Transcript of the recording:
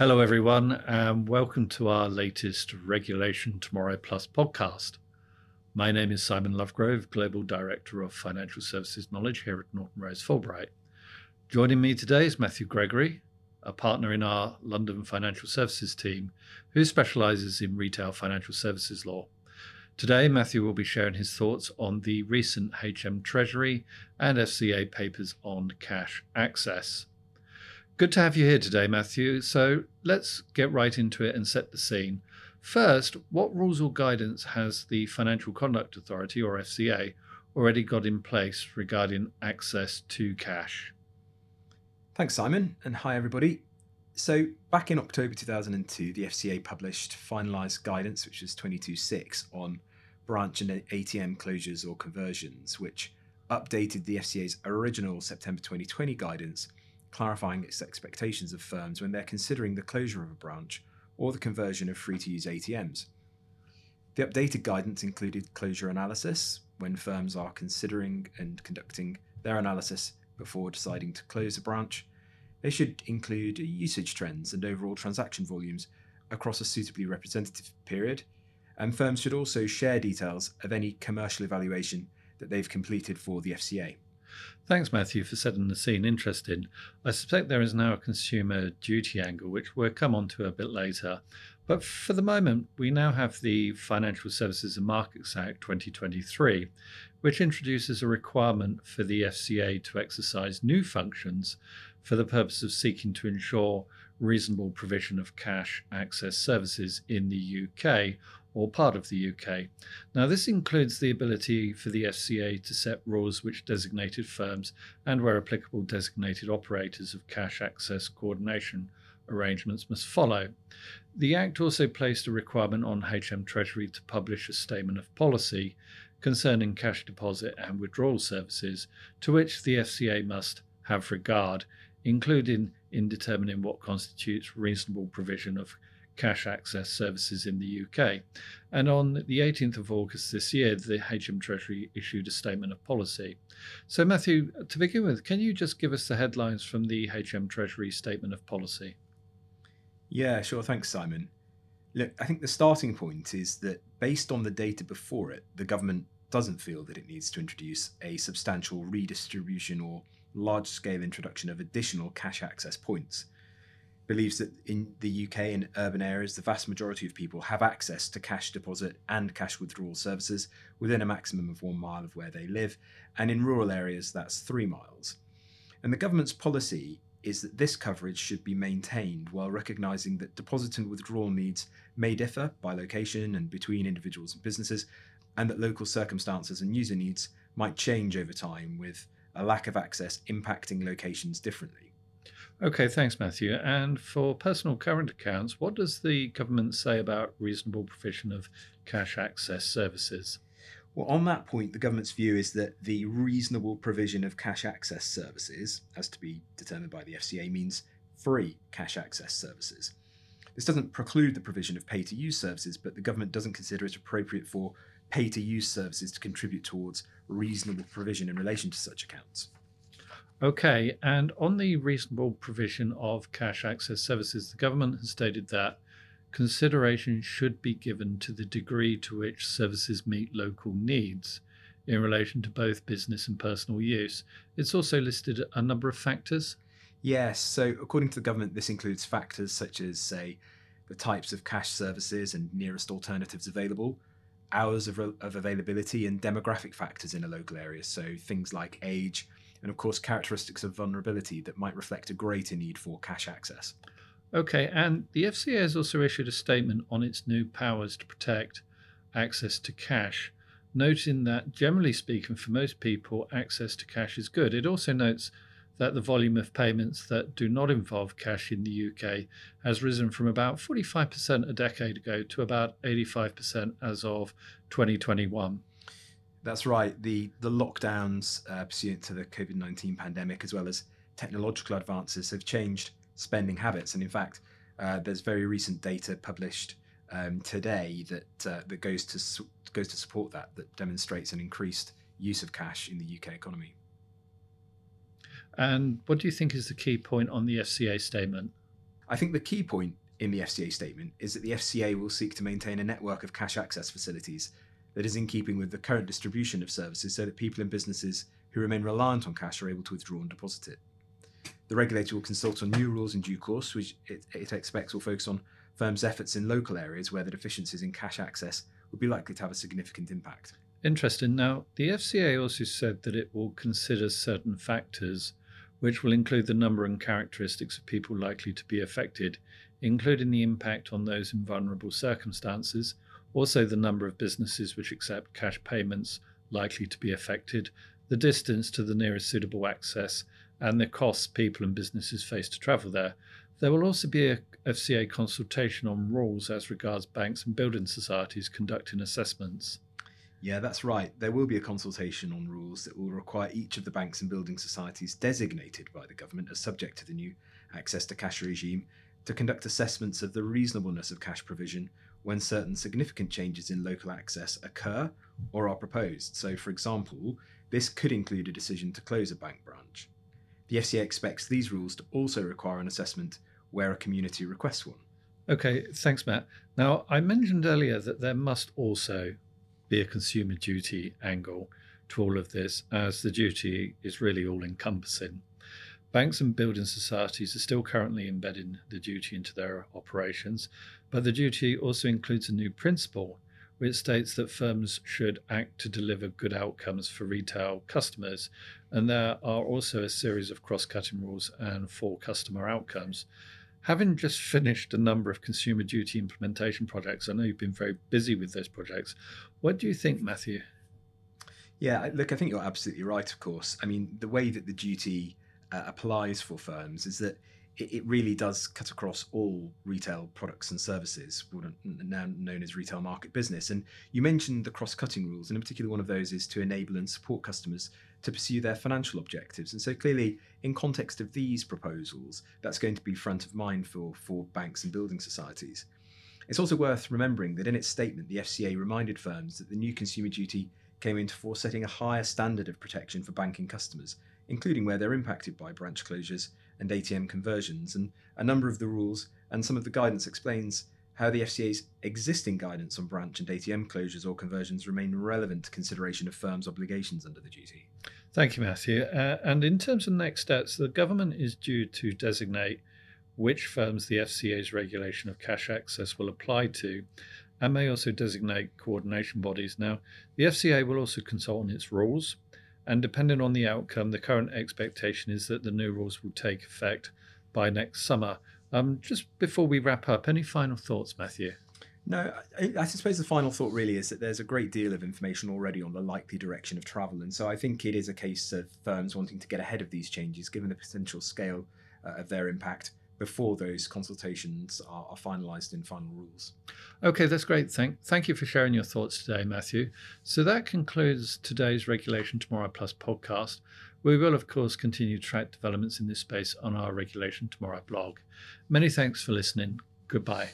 Hello, everyone, and welcome to our latest Regulation Tomorrow Plus podcast. My name is Simon Lovegrove, Global Director of Financial Services Knowledge here at Norton Rose Fulbright. Joining me today is Matthew Gregory, a partner in our London Financial Services team who specialises in retail financial services law. Today, Matthew will be sharing his thoughts on the recent HM Treasury and FCA papers on cash access. Good to have you here today, Matthew. So let's get right into it and set the scene. First, what rules or guidance has the Financial Conduct Authority, or FCA, already got in place regarding access to cash? Thanks, Simon, and hi, everybody. So, back in October 2002, the FCA published finalised guidance, which is 22.6, on branch and ATM closures or conversions, which updated the FCA's original September 2020 guidance clarifying its expectations of firms when they're considering the closure of a branch or the conversion of free to use ATMs. The updated guidance included closure analysis when firms are considering and conducting their analysis before deciding to close a branch. They should include usage trends and overall transaction volumes across a suitably representative period, and firms should also share details of any commercial evaluation that they've completed for the FCA. Thanks, Matthew, for setting the scene. Interesting. I suspect there is now a consumer duty angle, which we'll come on to a bit later. But for the moment, we now have the Financial Services and Markets Act 2023, which introduces a requirement for the FCA to exercise new functions for the purpose of seeking to ensure reasonable provision of cash access services in the UK or part of the UK. Now, this includes the ability for the FCA to set rules which designated firms and, where applicable, designated operators of cash access coordination arrangements must follow. The Act also placed a requirement on HM Treasury to publish a statement of policy concerning cash deposit and withdrawal services, to which the FCA must have regard, including in determining what constitutes reasonable provision of cash access services in the UK. And on the 18th of August this year, the HM Treasury issued a statement of policy. So, Matthew, to begin with, can you just give us the headlines from the HM Treasury statement of policy? Yeah, sure. Thanks, Simon. Look, I think the starting point is that based on the data before it, the government doesn't feel that it needs to introduce a substantial redistribution or large scale introduction of additional cash access points believes that in the UK and urban areas, the vast majority of people have access to cash deposit and cash withdrawal services within a maximum of one mile of where they live, and in rural areas, that's three miles. And the government's policy is that this coverage should be maintained while recognising that deposit and withdrawal needs may differ by location and between individuals and businesses, and that local circumstances and user needs might change over time with a lack of access impacting locations differently. Okay, thanks, Matthew. And for personal current accounts, what does the government say about reasonable provision of cash access services? Well, on that point, the government's view is that the reasonable provision of cash access services, as to be determined by the FCA, means free cash access services. This doesn't preclude the provision of pay to use services, but the government doesn't consider it appropriate for pay to use services to contribute towards reasonable provision in relation to such accounts. Okay, and on the reasonable provision of cash access services, the government has stated that consideration should be given to the degree to which services meet local needs in relation to both business and personal use. It's also listed a number of factors. Yes, so according to the government, this includes factors such as, say, the types of cash services and nearest alternatives available, hours of, of availability, and demographic factors in a local area. So things like age, and of course characteristics of vulnerability that might reflect a greater need for cash access. Okay, and the FCA has also issued a statement on its new powers to protect access to cash, noting that generally speaking, for most people, access to cash is good. It also notes that the volume of payments that do not involve cash in the UK has risen from about 45% a decade ago to about 85% as of 2021. That's right. The the lockdowns uh, pursuant to the COVID nineteen pandemic, as well as technological advances, have changed spending habits. And in fact, uh, there's very recent data published um, today that uh, that goes to su- goes to support that that demonstrates an increased use of cash in the UK economy. And what do you think is the key point on the FCA statement? I think the key point in the FCA statement is that the FCA will seek to maintain a network of cash access facilities that is in keeping with the current distribution of services so that people and businesses who remain reliant on cash are able to withdraw and deposit it. The regulator will consult on new rules in due course, which it, it expects will focus on firms' efforts in local areas where the deficiencies in cash access would be likely to have a significant impact. Interesting. Now, the FCA also said that it will consider certain factors, which will include the number and characteristics of people likely to be affected, including the impact on those in vulnerable circumstances, also the number of businesses which accept cash payments likely to be affected, the distance to the nearest suitable access, and the costs people and businesses face to travel there. There will also be a FCA consultation on rules as regards banks and building societies conducting assessments. Yeah, that's right. There will be a consultation on rules that will require each of the banks and building societies designated by the government as subject to the new access to cash regime to conduct assessments of the reasonableness of cash provision when certain significant changes in local access occur or are proposed. So, for example, this could include a decision to close a bank branch. The FCA expects these rules to also require an assessment where a community requests one. Okay, thanks, Matt. Now, I mentioned earlier that there must also be a consumer duty angle to all of this, as the duty is really all encompassing. Banks and building societies are still currently embedding the duty into their operations, but the duty also includes a new principle which states that firms should act to deliver good outcomes for retail customers. And there are also a series of cross cutting rules and four customer outcomes. Having just finished a number of consumer duty implementation projects, I know you've been very busy with those projects. What do you think, Matthew? Yeah, look, I think you're absolutely right, of course. I mean, the way that the duty uh, applies for firms is that it, it, really does cut across all retail products and services, now known as retail market business. And you mentioned the cross cutting rules, and in particular, one of those is to enable and support customers to pursue their financial objectives. And so, clearly, in context of these proposals, that's going to be front of mind for, for banks and building societies. It's also worth remembering that in its statement, the FCA reminded firms that the new consumer duty came into force setting a higher standard of protection for banking customers including where they're impacted by branch closures and ATM conversions. And a number of the rules and some of the guidance explains how the FCA's existing guidance on branch and ATM closures or conversions remain relevant to consideration of firms' obligations under the duty. Thank you, Matthew. Uh, and in terms of next steps, the government is due to designate which firms the FCA's regulation of cash access will apply to and may also designate coordination bodies. Now, the FCA will also consult on its rules and depending on the outcome, the current expectation is that the new rules will take effect by next summer. Um, just before we wrap up, any final thoughts, Matthew? No, I, I, suppose the final thought really is that there's a great deal of information already on the likely direction of travel. And so I think it is a case of firms wanting to get ahead of these changes, given the potential scale uh, of their impact before those consultations are, are finalised in final rules. Okay, that's great. Thank, thank you for sharing your thoughts today, Matthew. So that concludes today's Regulation Tomorrow Plus podcast. We will, of course, continue to track developments in this space on our Regulation Tomorrow blog. Many thanks for listening. Goodbye.